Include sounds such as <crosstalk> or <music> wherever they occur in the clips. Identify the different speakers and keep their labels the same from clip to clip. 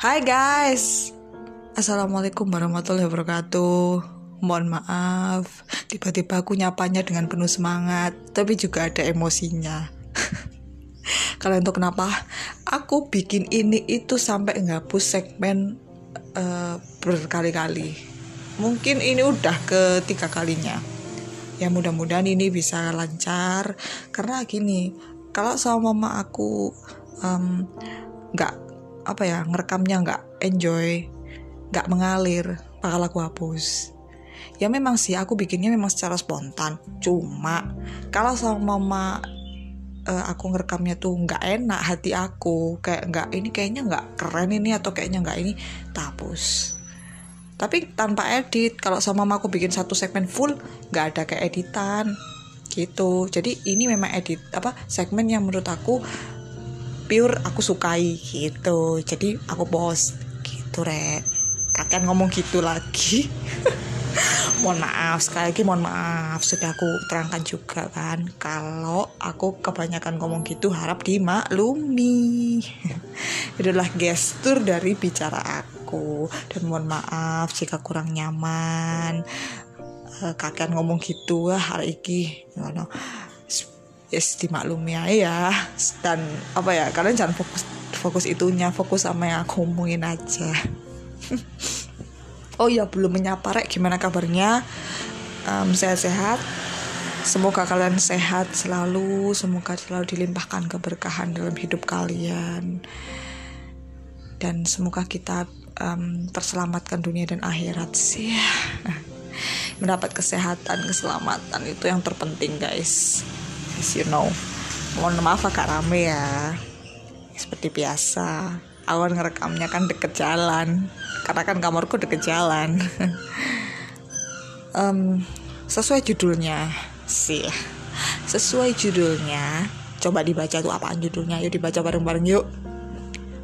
Speaker 1: Hai guys. Assalamualaikum warahmatullahi wabarakatuh. Mohon maaf Tiba-tiba aku nyapanya dengan penuh semangat Tapi juga ada emosinya. <laughs> Kalian tahu kenapa? Aku bikin ini itu sampai ngapus segmen uh, berkali-kali. Mungkin ini udah ketiga kalinya. Ya mudah-mudahan ini bisa lancar. Karena gini Kalau sama mama aku um, nggak apa ya ngerekamnya nggak enjoy nggak mengalir bakal aku hapus. Ya memang sih aku bikinnya memang secara spontan. Cuma kalau sama mama uh, aku ngerekamnya tuh nggak enak hati aku kayak nggak ini kayaknya nggak keren ini atau kayaknya nggak ini tapus. Tapi tanpa edit kalau sama mama aku bikin satu segmen full nggak ada kayak editan gitu. Jadi ini memang edit apa segmen yang menurut aku pure aku sukai gitu. Jadi aku bos gitu rek. Kakek ngomong gitu lagi. <laughs> Mohon maaf sekali lagi mohon maaf sudah aku terangkan juga kan. Kalau aku kebanyakan ngomong gitu harap dimaklumi. <laughs> Itulah gestur dari bicara aku. Dan mohon maaf jika kurang nyaman. Eh, kakek ngomong gitu hari ini yes dimaklumi ya. Dan apa ya kalian jangan fokus fokus itunya fokus sama yang aku ngomongin aja. <laughs> Oh ya belum menyapa rek. Gimana kabarnya? Um, sehat-sehat. Semoga kalian sehat selalu. Semoga selalu dilimpahkan keberkahan dalam hidup kalian. Dan semoga kita um, terselamatkan dunia dan akhirat sih. <laughs> Mendapat kesehatan keselamatan itu yang terpenting guys as you know. Mohon maaf agak rame ya. Seperti biasa. Awal ngerekamnya kan deket jalan. Karena kan kamarku deket jalan. <laughs> Um, sesuai judulnya sih. Sesuai judulnya coba dibaca tuh apaan judulnya. Yuk dibaca bareng-bareng yuk.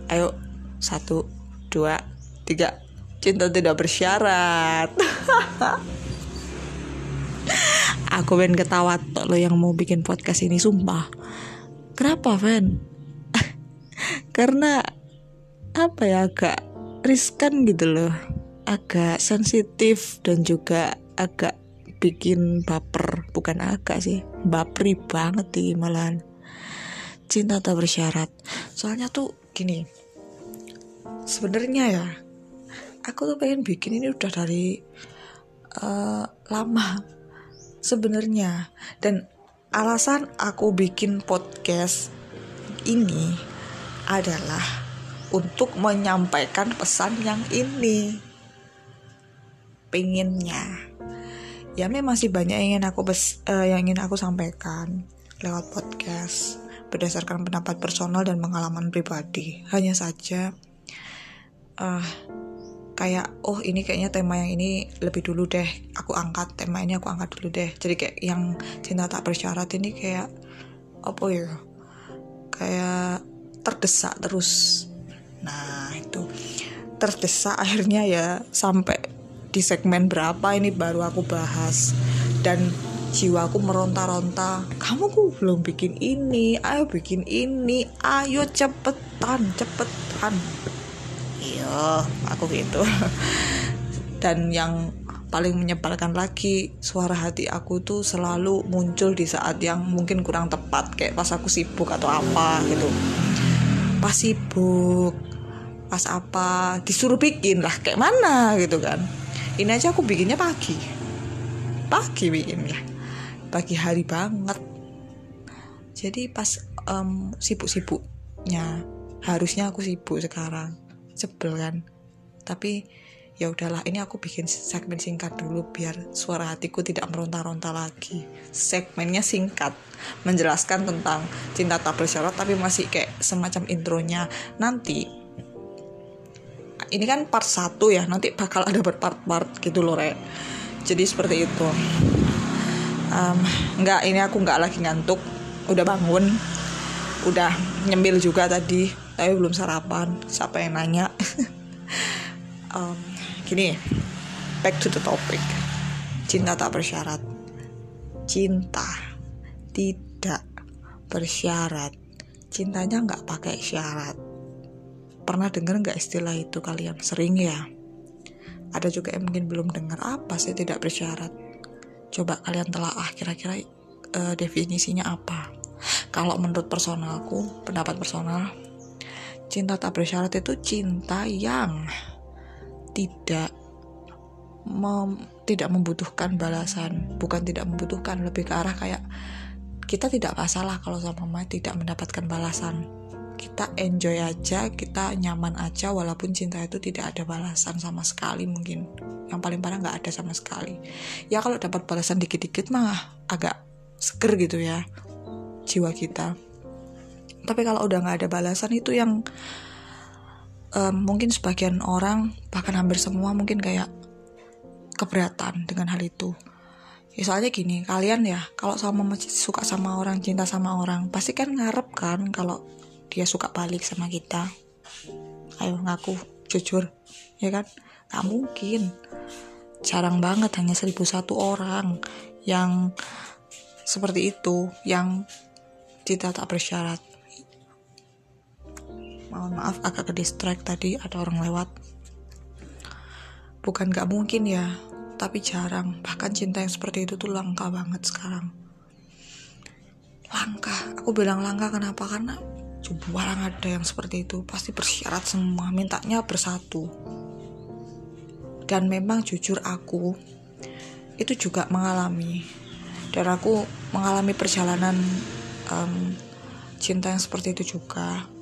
Speaker 1: Ayo satu dua tiga. Cinta tidak bersyarat <laughs> aku pengen ketawa tuh lo yang mau bikin podcast ini sumpah. Kenapa Van <laughs> karena apa ya agak riskan gitu loh. Agak sensitif dan juga agak bikin baper. Bukan agak sih bapri banget sih malahan. Cinta tak bersyarat. Soalnya tuh gini sebenarnya ya aku tuh pengen bikin ini udah dari uh, lama sebenarnya. Dan alasan aku bikin podcast ini adalah untuk menyampaikan pesan yang ini. Pengennya. Ya memang masih banyak yang ingin aku bes, uh, yang ingin aku sampaikan lewat podcast berdasarkan pendapat personal dan pengalaman pribadi. Hanya saja uh, kayak oh ini kayaknya tema yang ini lebih dulu deh aku angkat tema ini aku angkat dulu deh. Jadi kayak yang cinta tak bersyarat ini kayak apa ya? Kayak terdesak terus. Nah itu. Terdesak akhirnya ya sampai di segmen berapa ini baru aku bahas. Dan jiwaku meronta-ronta kamu kok belum bikin ini ayo bikin ini ayo cepetan cepetan iya aku gitu. <laughs> Dan yang paling menyebalkan lagi suara hati aku tuh selalu muncul di saat yang mungkin kurang tepat kayak pas aku sibuk atau apa gitu. Pas sibuk pas apa disuruh bikin lah kayak mana gitu kan. Ini aja aku bikinnya pagi. Pagi bikinnya. Pagi hari banget. Jadi pas um, sibuk-sibuknya harusnya aku sibuk sekarang sebel kan? Tapi ya udahlah ini aku bikin segmen singkat dulu biar suara hatiku tidak meronta-ronta lagi. Segmennya singkat menjelaskan tentang cinta tak bersyarat tapi masih kayak semacam intronya. Nanti ini kan part satu ya nanti bakal ada berpart-part gitu loh re jadi seperti itu. Um, nggak ini aku nggak lagi ngantuk. Udah bangun udah nyemil juga tadi tapi belum sarapan siapa yang nanya? <laughs> Um, gini back to the topic. Cinta tak bersyarat. Cinta tidak bersyarat. Cintanya nggak pakai syarat. Pernah dengar nggak istilah itu kalian? Sering ya? Ada juga yang mungkin belum dengar apa sih tidak bersyarat? Coba kalian telah ah kira-kira uh, definisinya apa? Kalau menurut personalku pendapat personal cinta tak bersyarat itu cinta yang tidak mem, tidak membutuhkan balasan bukan tidak membutuhkan lebih ke arah kayak kita tidak masalah kalau sama mama tidak mendapatkan balasan. Kita enjoy aja kita nyaman aja walaupun cinta itu tidak ada balasan sama sekali mungkin. Yang paling parah nggak ada sama sekali. Ya kalau dapat balasan dikit-dikit mah agak seger gitu ya jiwa kita tapi kalau udah nggak ada balasan itu yang um, mungkin sebagian orang bahkan hampir semua mungkin kayak keberatan dengan hal itu. Ya soalnya gini kalian ya kalau sama suka sama orang cinta sama orang pasti kan ngarep kan kalau dia suka balik sama kita. Ayo ngaku jujur ya kan? Gak mungkin. Jarang banget hanya seribu satu orang yang seperti itu yang tidak tak bersyarat mohon maaf agak ke distract tadi ada orang lewat. Bukan gak mungkin ya tapi jarang. Bahkan cinta yang seperti itu tuh langka banget sekarang. Langka aku bilang langka kenapa? Karena orang ada yang seperti itu pasti bersyarat semua mintanya bersatu. Dan memang jujur aku itu juga mengalami. Dan aku mengalami perjalanan um, cinta yang seperti itu juga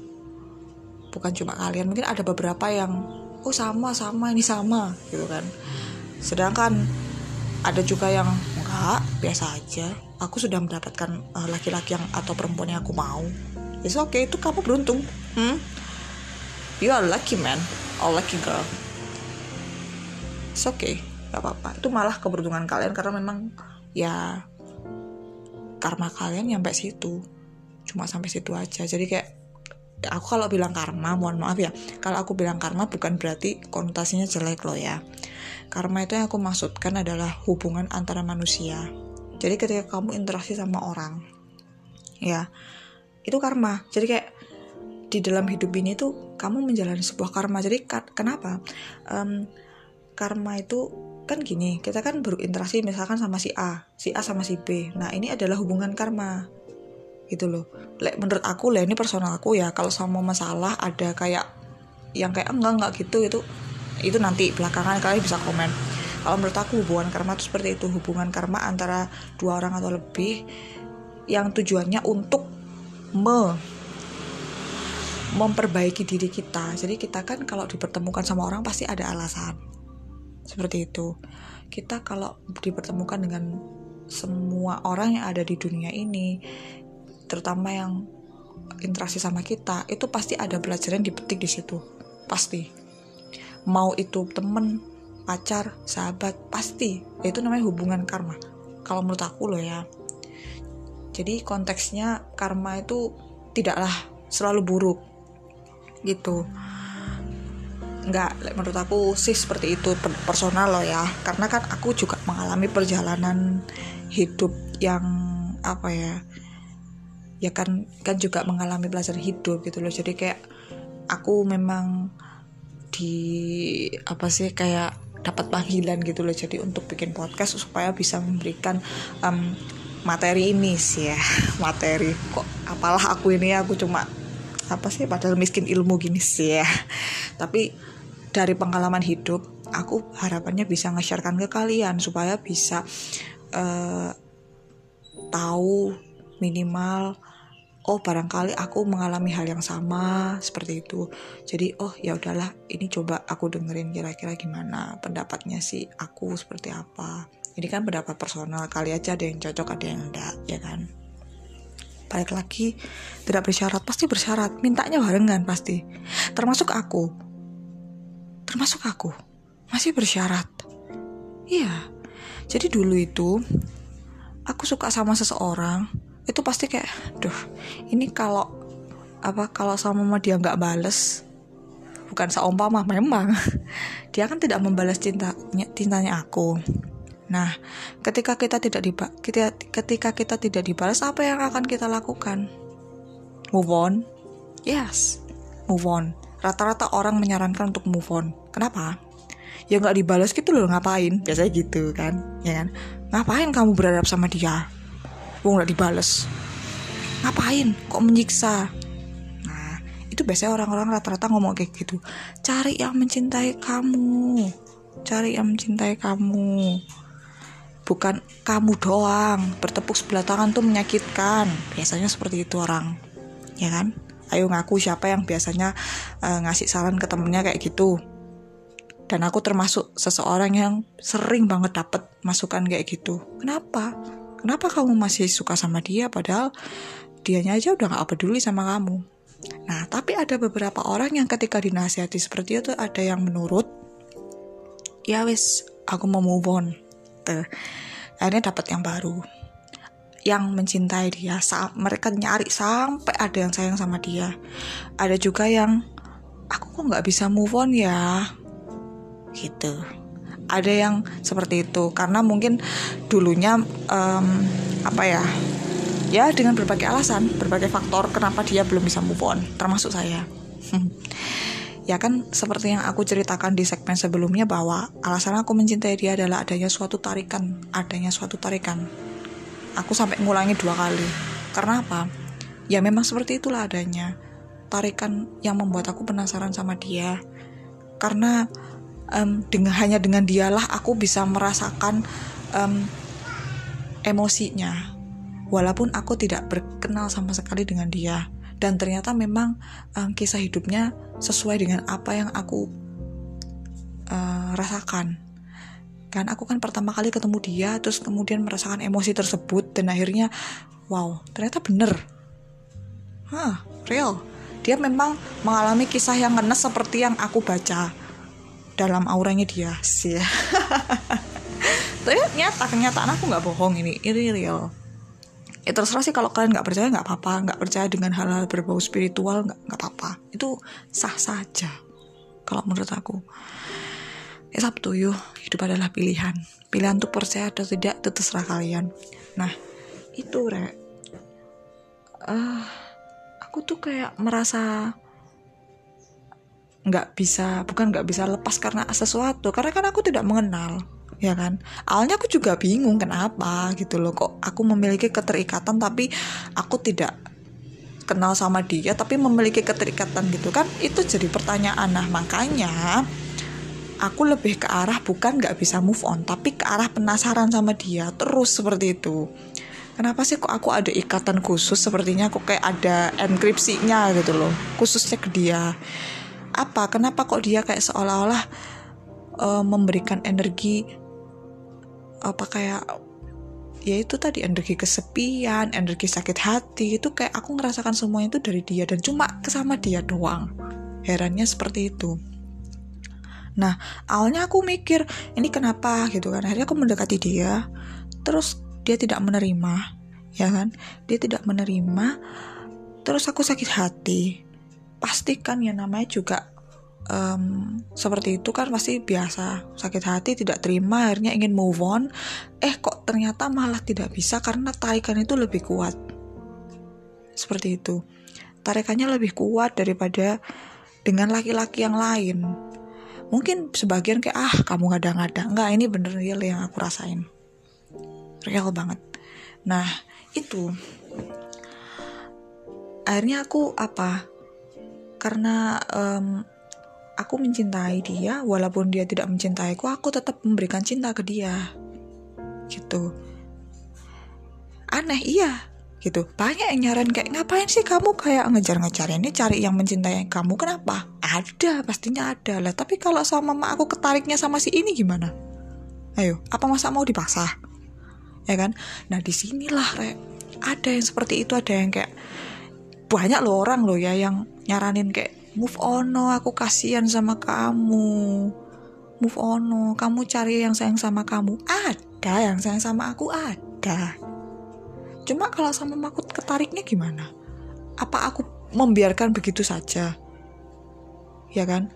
Speaker 1: bukan cuma kalian mungkin ada beberapa yang oh sama sama ini sama gitu kan sedangkan ada juga yang enggak biasa aja aku sudah mendapatkan uh, laki-laki uh, yang atau perempuan yang aku mau It's okay, itu kamu beruntung. Hmm? You are lucky man, or lucky girl. It's okay, gak apa-apa. Itu malah keberuntungan kalian karena memang ya karma kalian nyampe situ. Cuma sampai situ aja. Jadi kayak aku kalau bilang karma, mohon maaf ya. Kalau aku bilang karma bukan berarti konotasinya jelek loh ya. Karma itu yang aku maksudkan adalah hubungan antara manusia. Jadi ketika kamu interaksi sama orang, ya itu karma jadi kayak di dalam hidup ini tuh kamu menjalani sebuah karma jadi kenapa um, karma itu kan gini kita kan berinteraksi misalkan sama si A si A sama si B nah ini adalah hubungan karma gitu loh Lek, menurut aku lah ini personal aku ya kalau sama masalah ada kayak yang kayak enggak enggak gitu itu itu nanti belakangan kalian bisa komen kalau menurut aku hubungan karma itu seperti itu hubungan karma antara dua orang atau lebih yang tujuannya untuk me memperbaiki diri kita. Jadi kita kan kalau dipertemukan sama orang pasti ada alasan. Seperti itu. Kita kalau dipertemukan dengan semua orang yang ada di dunia ini, terutama yang interaksi sama kita, itu pasti ada pelajaran dipetik di situ. Pasti. Mau itu temen, pacar, sahabat, pasti. Itu namanya hubungan karma. Kalau menurut aku loh ya jadi konteksnya karma itu tidaklah selalu buruk gitu nggak menurut aku sih seperti itu personal loh ya karena kan aku juga mengalami perjalanan hidup yang apa ya ya kan kan juga mengalami belajar hidup gitu loh. Jadi kayak aku memang di apa sih kayak dapat panggilan gitu loh. Jadi untuk bikin podcast supaya bisa memberikan um, materi ini sih ya. <laughs> Materi. Kok apalah aku ini aku cuma apa sih padahal miskin ilmu gini sih ya. <laughs> Tapi dari pengalaman hidup aku harapannya bisa nge-sharekan ke kalian supaya bisa uh, tahu minimal oh barangkali aku mengalami hal yang sama seperti itu. Jadi oh ya udahlah ini coba aku dengerin kira-kira gimana pendapatnya sih aku seperti apa. Ini kan pendapat personal kali aja ada yang cocok ada yang enggak ya kan? Balik lagi tidak bersyarat pasti bersyarat. Mintanya barengan pasti. Termasuk aku. Termasuk aku. Masih bersyarat. Iya. Jadi dulu itu aku suka sama seseorang itu pasti kayak duh ini kalau apa kalau sama mama dia nggak bales bukan seumpama memang. <laughs> Dia kan tidak membalas cintanya cintanya aku. Nah, ketika kita tidak diba kita, ketika kita tidak dibalas, apa yang akan kita lakukan? Move on. Yes, move on. rata-rata orang menyarankan untuk move on. Kenapa? Ya nggak dibalas gitu loh ngapain? Biasanya gitu kan ya kan? Ngapain kamu berharap sama dia Wong nggak dibales. Ngapain? Kok menyiksa? Nah itu biasanya orang-orang rata-rata ngomong kayak gitu. Cari yang mencintai kamu. Cari yang mencintai kamu. Bukan kamu doang. Bertepuk sebelah tangan tuh menyakitkan. Biasanya seperti itu orang. Ya kan? Ayo ngaku siapa yang biasanya uh, ngasih saran ke temennya kayak gitu. Dan aku termasuk seseorang yang sering banget dapet masukan kayak gitu. Kenapa kenapa kamu masih suka sama dia padahal dianya aja udah gak peduli sama kamu? Nah tapi ada beberapa orang yang ketika dinasihati seperti itu ada yang menurut ya wis aku mau move on. Tuh akhirnya dapat yang baru yang mencintai dia. Saat mereka nyari sampai ada yang sayang sama dia. Ada juga yang aku kok nggak bisa move on ya? Gitu ada yang seperti itu. Karena mungkin dulunya um, apa ya ya dengan berbagai alasan berbagai faktor kenapa dia belum bisa move on termasuk saya. <laughs> Ya kan seperti yang aku ceritakan di segmen sebelumnya bahwa alasan aku mencintai dia adalah adanya suatu tarikan adanya suatu tarikan. Aku sampai ngulangi dua kali. Karena apa? Ya memang seperti itulah adanya tarikan yang membuat aku penasaran sama dia. Karena um, dengan hanya dengan dialah aku bisa merasakan um, emosinya. Walaupun aku tidak berkenal sama sekali dengan dia. Dan ternyata memang um, kisah hidupnya sesuai dengan apa yang aku uh, rasakan. Kan aku kan pertama kali ketemu dia terus kemudian merasakan emosi tersebut dan akhirnya wow ternyata bener. Hah real. Dia memang mengalami kisah yang ngenes seperti yang aku baca dalam auranya dia sih. <laughs> Tapi nyata kenyataan aku nggak bohong ini ini real. Ya terserah sih kalau kalian nggak percaya nggak apa-apa. Nggak percaya dengan hal-hal berbau spiritual nggak nggak apa-apa. Itu sah saja kalau menurut aku. Ya sabtu yuk hidup adalah pilihan. Pilihan untuk percaya atau tidak itu terserah kalian. Nah itu re uh, aku tuh kayak merasa nggak bisa bukan nggak bisa lepas karena sesuatu karena kan aku tidak mengenal ya kan? Awalnya aku juga bingung kenapa gitu loh kok aku memiliki keterikatan tapi aku tidak kenal sama dia tapi memiliki keterikatan gitu kan? Itu jadi pertanyaan. Nah makanya aku lebih ke arah bukan nggak bisa move on tapi ke arah penasaran sama dia terus seperti itu. Kenapa sih kok aku ada ikatan khusus? Sepertinya aku kayak ada enkripsinya gitu loh khususnya ke dia apa? Kenapa kok dia kayak seolah-olah uh, memberikan energi apa kayak ya itu tadi energi kesepian, energi sakit hati itu kayak aku ngerasakan semua itu dari dia dan cuma kesama dia doang. Herannya seperti itu. Nah awalnya aku mikir ini kenapa? gitu kan. Akhirnya aku mendekati dia terus dia tidak menerima ya kan? Dia tidak menerima terus aku sakit hati pastikan ya namanya juga um, seperti itu kan pasti biasa. Sakit hati tidak terima akhirnya ingin move on. Eh kok ternyata malah tidak bisa karena tarikan itu lebih kuat. Seperti itu. Tarikannya lebih kuat daripada dengan laki-laki yang lain. Mungkin sebagian kayak ah kamu ngada-ngada. Enggak ini bener real yang aku rasain. Real banget. Nah itu. Akhirnya aku apa karena um, aku mencintai dia walaupun dia tidak mencintaiku aku tetap memberikan cinta ke dia. Gitu. Aneh iya. Gitu. Banyak yang nyaran kayak ngapain sih kamu kayak ngejar-ngejar ini cari yang mencintai kamu? Kenapa? Ada pastinya ada lah. Tapi kalau sama mama aku ketariknya sama si ini gimana? Ayo apa masa mau dipaksa ya kan? Nah di sinilah re ada yang seperti itu ada yang kayak banyak loh orang loh ya yang nyaranin kayak move on no aku kasihan sama kamu. Move on no kamu cari yang sayang sama kamu. Ada yang sayang sama aku ada. Cuma kalau sama aku ketariknya gimana? Apa aku membiarkan begitu saja? Ya kan?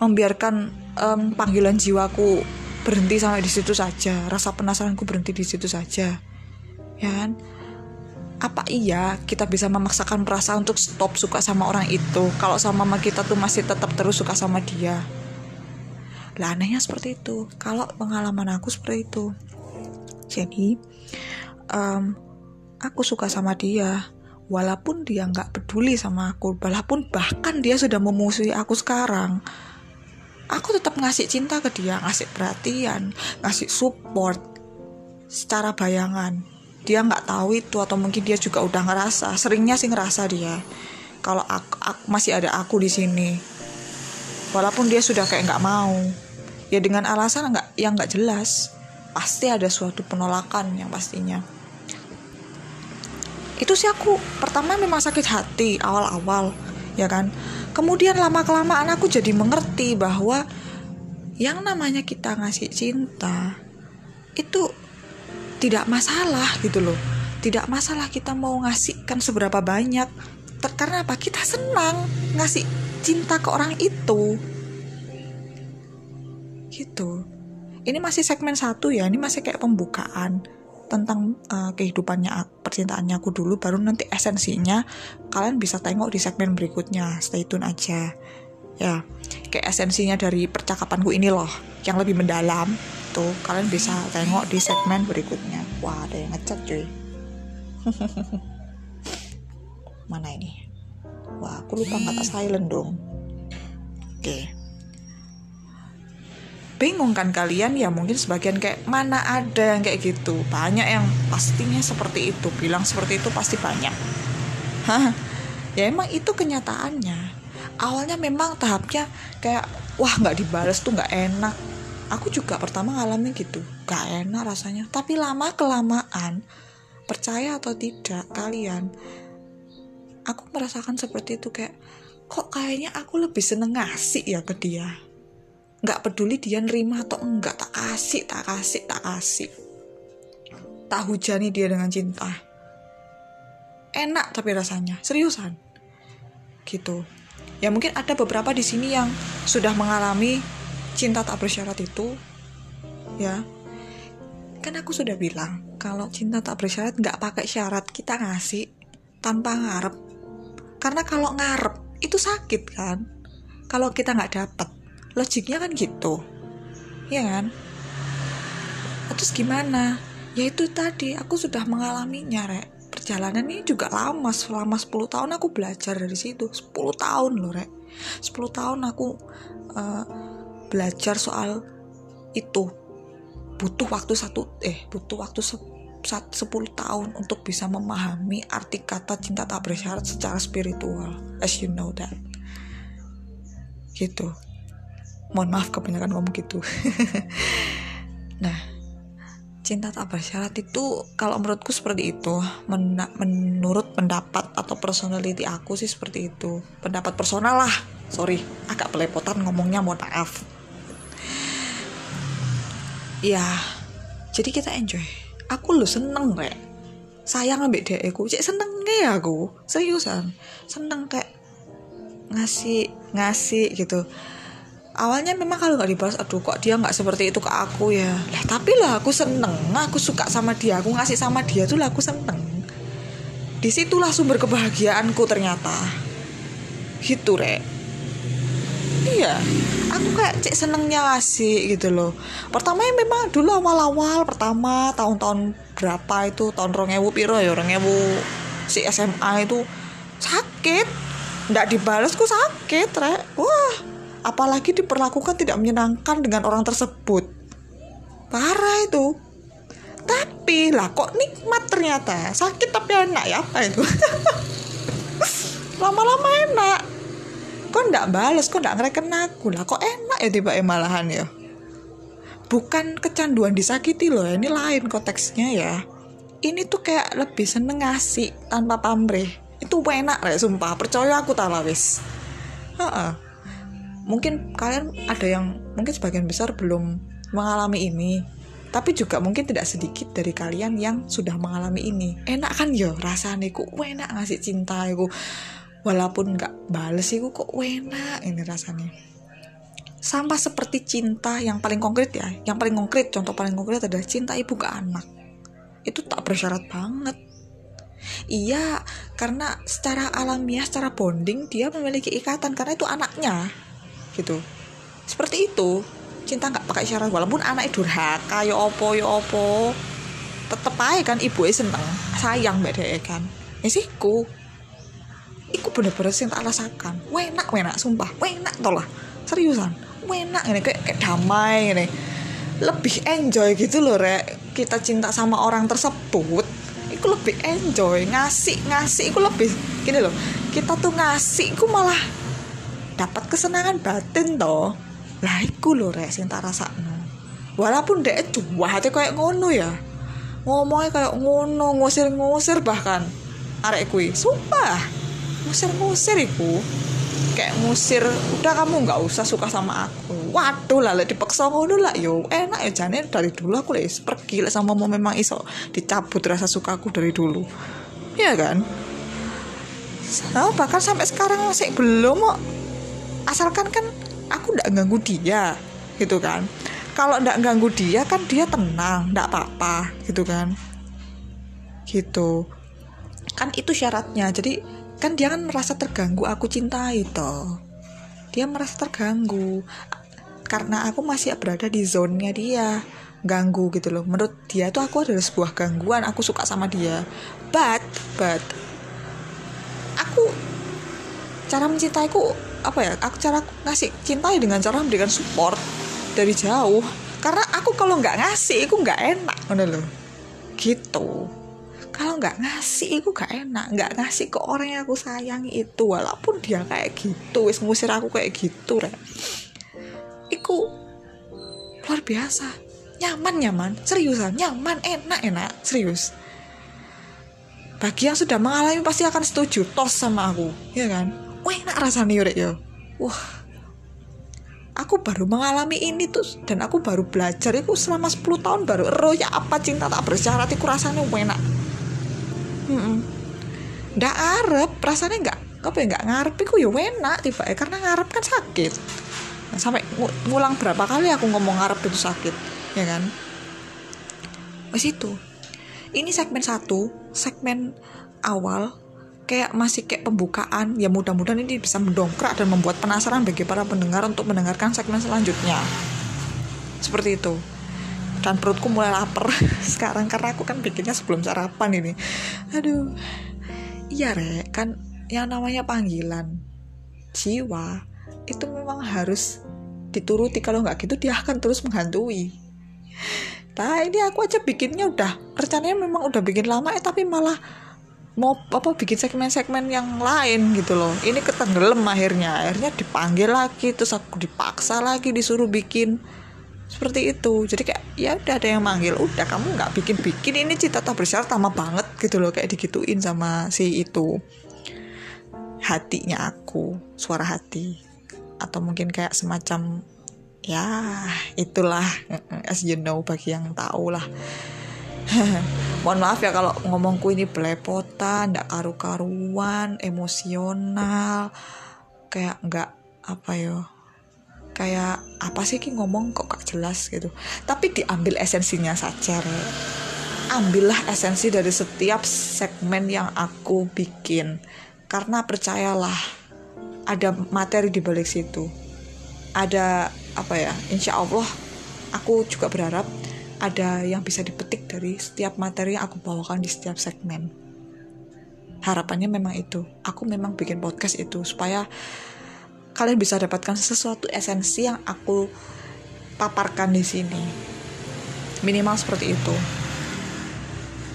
Speaker 1: Membiarkan um, panggilan jiwaku berhenti sampai di situ saja rasa penasaranku berhenti di situ saja. Ya kan apa iya kita bisa memaksakan perasaan untuk stop suka sama orang itu? Kalau sama mama kita tuh masih tetap terus suka sama dia. Lah anehnya seperti itu. Kalau pengalaman aku seperti itu. Jadi um, aku suka sama dia. Walaupun dia nggak peduli sama aku. Walaupun bahkan dia sudah memusuhi aku sekarang. Aku tetap ngasih cinta ke dia ngasih perhatian ngasih support secara bayangan dia nggak tahu itu atau mungkin dia juga udah ngerasa seringnya sih ngerasa dia. Kalau aku, aku masih ada aku di sini. Walaupun dia sudah kayak nggak mau. Ya dengan alasan nggak yang nggak jelas pasti ada suatu penolakan yang pastinya. Itu sih aku pertama memang sakit hati awal-awal ya kan? Kemudian lama kelamaan aku jadi mengerti bahwa yang namanya kita ngasih cinta itu tidak masalah gitu loh. Tidak masalah kita mau ngasihkan seberapa banyak. Ter karena apa? Kita senang ngasih cinta ke orang itu. Gitu. Ini masih segmen satu ya ini masih kayak pembukaan tentang uh, kehidupannya percintaannya aku dulu baru nanti esensinya kalian bisa tengok di segmen berikutnya. Stay tune aja. Ya kayak esensinya dari percakapanku ini loh yang lebih mendalam tuh kalian bisa tengok di segmen berikutnya. Wah ada yang ngecat cuy. <laughs> Mana ini? Wah aku lupa kata silent dong. Oke. Bingung kan kalian? Ya mungkin sebagian kayak mana ada yang kayak gitu? Banyak yang pastinya seperti itu. Bilang seperti itu pasti banyak. <laughs> Hah, ya emang itu kenyataannya. Awalnya memang tahapnya kayak wah nggak dibales tuh nggak enak aku juga pertama ngalamin gitu. Gak enak rasanya. Tapi lama kelamaan percaya atau tidak kalian aku merasakan seperti itu kayak kok kayaknya aku lebih seneng ngasih ya ke dia? Nggak peduli dia nerima atau enggak tak kasih tak kasih tak kasih. Tak hujani dia dengan cinta. Enak tapi rasanya. Seriusan? Gitu. Ya mungkin ada beberapa di sini yang sudah mengalami cinta tak bersyarat itu ya. Kan aku sudah bilang kalau cinta tak bersyarat nggak pakai syarat kita ngasih tanpa ngarep. Karena kalau ngarep itu sakit kan? Kalau kita nggak dapat logiknya kan gitu ya kan? Terus gimana? Ya itu tadi aku sudah mengalaminya rek. Perjalanan ini juga lama selama 10 tahun aku belajar dari situ. 10 tahun loh rek. 10 tahun aku uh, belajar soal itu. Butuh waktu satu eh butuh waktu se, 10 tahun untuk bisa memahami arti kata cinta tak bersyarat secara spiritual as you know that. Gitu. Mohon maaf kebanyakan ngomong gitu. <laughs> Nah cinta tak bersyarat itu kalau menurutku seperti itu. Men menurut pendapat atau personality aku sih seperti itu. Pendapat personal lah. Sorry agak pelepotan ngomongnya mohon maaf ya jadi kita enjoy. Aku lo seneng rek. Sayang ambek dek aku cek seneng ya aku. Seriusan. Seneng kayak ngasih ngasih gitu. Awalnya memang kalau nggak dibalas aduh kok dia nggak seperti itu ke aku ya? Lah tapi lah aku seneng. Aku suka sama dia. Aku ngasih sama dia tuh lah aku seneng. Di situlah sumber kebahagiaanku ternyata. Gitu rek. Iya aku kayak cek senengnya ngasih gitu loh. Pertama ya memang dulu awal-awal pertama tahun-tahun berapa itu? Tahun rongewu piro ya? Rongewu si SMA itu sakit. Nggak dibalas ku sakit rek. Wah apalagi diperlakukan tidak menyenangkan dengan orang tersebut. Parah itu. Tapi lah kok nikmat ternyata. Sakit tapi enak ya apa itu? <laughs> Lama-lama enak kok ndak balas kok ndak ngereken aku? Lah kok enak ya tiba tiba malahan ya? Bukan kecanduan disakiti loh ini lain konteksnya ya. Ini tuh kayak lebih seneng ngasih tanpa pamrih. Itu enak ya sumpah. Percaya aku tak wis. Uh mungkin kalian ada yang mungkin sebagian besar belum mengalami ini. Tapi juga mungkin tidak sedikit dari kalian yang sudah mengalami ini. Enak kan yo rasanya? Kok enak ngasih cinta aku walaupun nggak bales sih kok enak ini rasanya. Sama seperti cinta yang paling konkret ya. Yang paling konkret contoh paling konkret adalah cinta ibu ke anak. Itu tak bersyarat banget. Iya karena secara alamiah secara bonding dia memiliki ikatan karena itu anaknya. Gitu. Seperti itu. Cinta nggak pakai syarat. Walaupun anak durhaka yo opo yo opo. Tetep aja kan ibu seneng sayang mbak dek kan. Ya sih ku iku bener-bener sih tak rasakan wenak wenak sumpah. Wenak tolah seriusan. Enak ini kayak, kayak damai ini lebih enjoy gitu loh rek. Kita cinta sama orang tersebut itu lebih enjoy. Ngasih ngasih itu lebih gini loh. Kita tuh ngasih itu malah dapat kesenangan batin toh. Lah iku loh rek sing tak no walaupun dek hati kayak ngono ya. Ngomongnya kayak ngono ngusir-ngusir bahkan. Arek kui sumpah ngusir-ngusir iku. Kayak ngusir udah kamu nggak usah suka sama aku. Waduh lah dipaksa ngono lah. Yo enak ya jane. Dari dulu aku les pergi lah sama mau memang iso dicabut rasa suka aku dari dulu. Ya kan? Nah, bahkan sampai sekarang masih belum kok. Asalkan kan aku ndak ganggu dia gitu kan? Kalau ndak ganggu dia kan dia tenang ndak apa-apa gitu kan? Gitu. Kan itu syaratnya. Jadi kan dia kan merasa terganggu aku cintai toh. Dia merasa terganggu. Karena aku masih berada di zonnya dia ganggu gitu loh. Menurut dia tuh aku adalah sebuah gangguan aku suka sama dia. But but aku cara mencintaiku apa ya aku cara ngasih cintai dengan cara memberikan support dari jauh. Karena aku kalau nggak ngasih aku nggak enak loh gitu kalau nggak ngasih itu gak enak. Nggak ngasih ke orang yang aku sayangi itu. Walaupun dia kayak gitu wis ngusir aku kayak gitu rek. Iku luar biasa. Nyaman nyaman. Seriusan nyaman. Enak enak. Serius. Bagi yang sudah mengalami pasti akan setuju. Tos sama aku. Ya kan? Wah enak rasanya yurek ya wah. Aku baru mengalami ini tuh. Dan aku baru belajar. Itu selama 10 tahun baru ero ya apa cinta tak bersyarat? Itu rasanya enak ndak arep rasanya nggak apa ya nggak ngarep iku ya enak tiba ya karena ngarep kan sakit. Nah, sampai ngulang berapa kali aku ngomong ngarep itu sakit ya kan? Wes itu. Ini segmen satu segmen awal kayak masih kayak pembukaan ya mudah-mudahan ini bisa mendongkrak dan membuat penasaran bagi para pendengar untuk mendengarkan segmen selanjutnya. Seperti itu. Dan perutku mulai lapar <laughs> sekarang karena aku kan bikinnya sebelum sarapan ini. Aduh iya rek. Kan yang namanya panggilan jiwa itu memang harus dituruti. Kalau nggak gitu dia akan terus menghantui. Nah ini aku aja bikinnya udah rencananya memang udah bikin lama eh tapi malah mau apa bikin segmen-segmen yang lain gitu loh. Ini ketenggelam akhirnya. Akhirnya dipanggil lagi terus aku dipaksa lagi disuruh bikin seperti itu. Jadi kayak ya udah ada yang manggil udah kamu nggak bikin bikin ini cita tak bersyarat lama banget gitu loh kayak digituin sama si itu. Hatinya aku suara hati. Atau mungkin kayak semacam ya itulah as you know bagi yang tahu lah. <laughs> Mohon maaf ya kalau ngomongku ini belepotan nggak karu-karuan emosional. Kayak nggak apa yo kayak apa sih ki ngomong? Kok gak jelas? gitu. Tapi diambil esensinya saja re. ambillah esensi dari setiap segmen yang aku bikin. Karena percayalah ada materi di balik situ. Ada apa ya insya Allah aku juga berharap ada yang bisa dipetik dari setiap materi yang aku bawakan di setiap segmen. Harapannya memang itu. Aku memang bikin podcast itu supaya kalian bisa dapatkan sesuatu esensi yang aku paparkan di sini. Minimal seperti itu.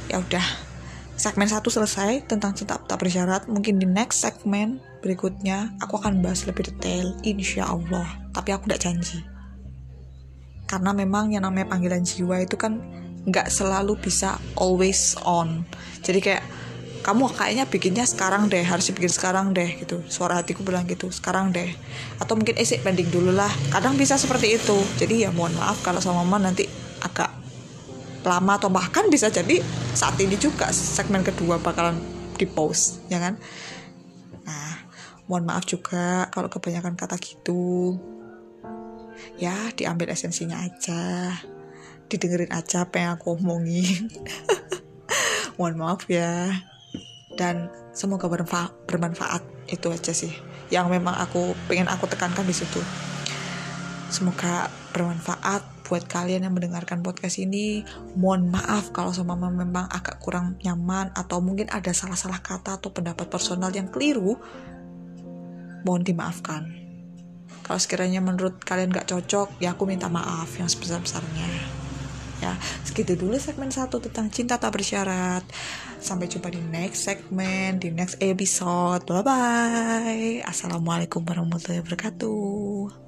Speaker 1: Ya udah. Segmen satu selesai tentang cinta tak bersyarat. Mungkin di next segmen berikutnya aku akan bahas lebih detail insya Allah. Tapi aku tidak janji. Karena memang yang namanya panggilan jiwa itu kan nggak selalu bisa always on. Jadi kayak kamu kayaknya bikinnya sekarang deh harus bikin sekarang deh gitu. Suara hatiku bilang gitu sekarang deh. Atau mungkin eh pending dulu lah. Kadang bisa seperti itu. Jadi ya mohon maaf kalau sama mama nanti agak lama atau bahkan bisa jadi saat ini juga segmen kedua bakalan di post ya kan? Nah mohon maaf juga kalau kebanyakan kata gitu. Ya diambil esensinya aja. Didengerin aja apa yang aku omongin. <laughs> Mohon maaf ya dan semoga bermanfaat, itu aja sih. Yang memang aku pengen aku tekankan di situ. Semoga bermanfaat buat kalian yang mendengarkan podcast ini. Mohon maaf kalau sama memang agak kurang nyaman atau mungkin ada salah-salah kata atau pendapat personal yang keliru. Mohon dimaafkan. Kalau sekiranya menurut kalian gak cocok ya aku minta maaf yang sebesar-besarnya ya segitu dulu segmen satu tentang cinta tak bersyarat. Sampai jumpa di next segmen di next episode. Bye bye assalamualaikum warahmatullahi wabarakatuh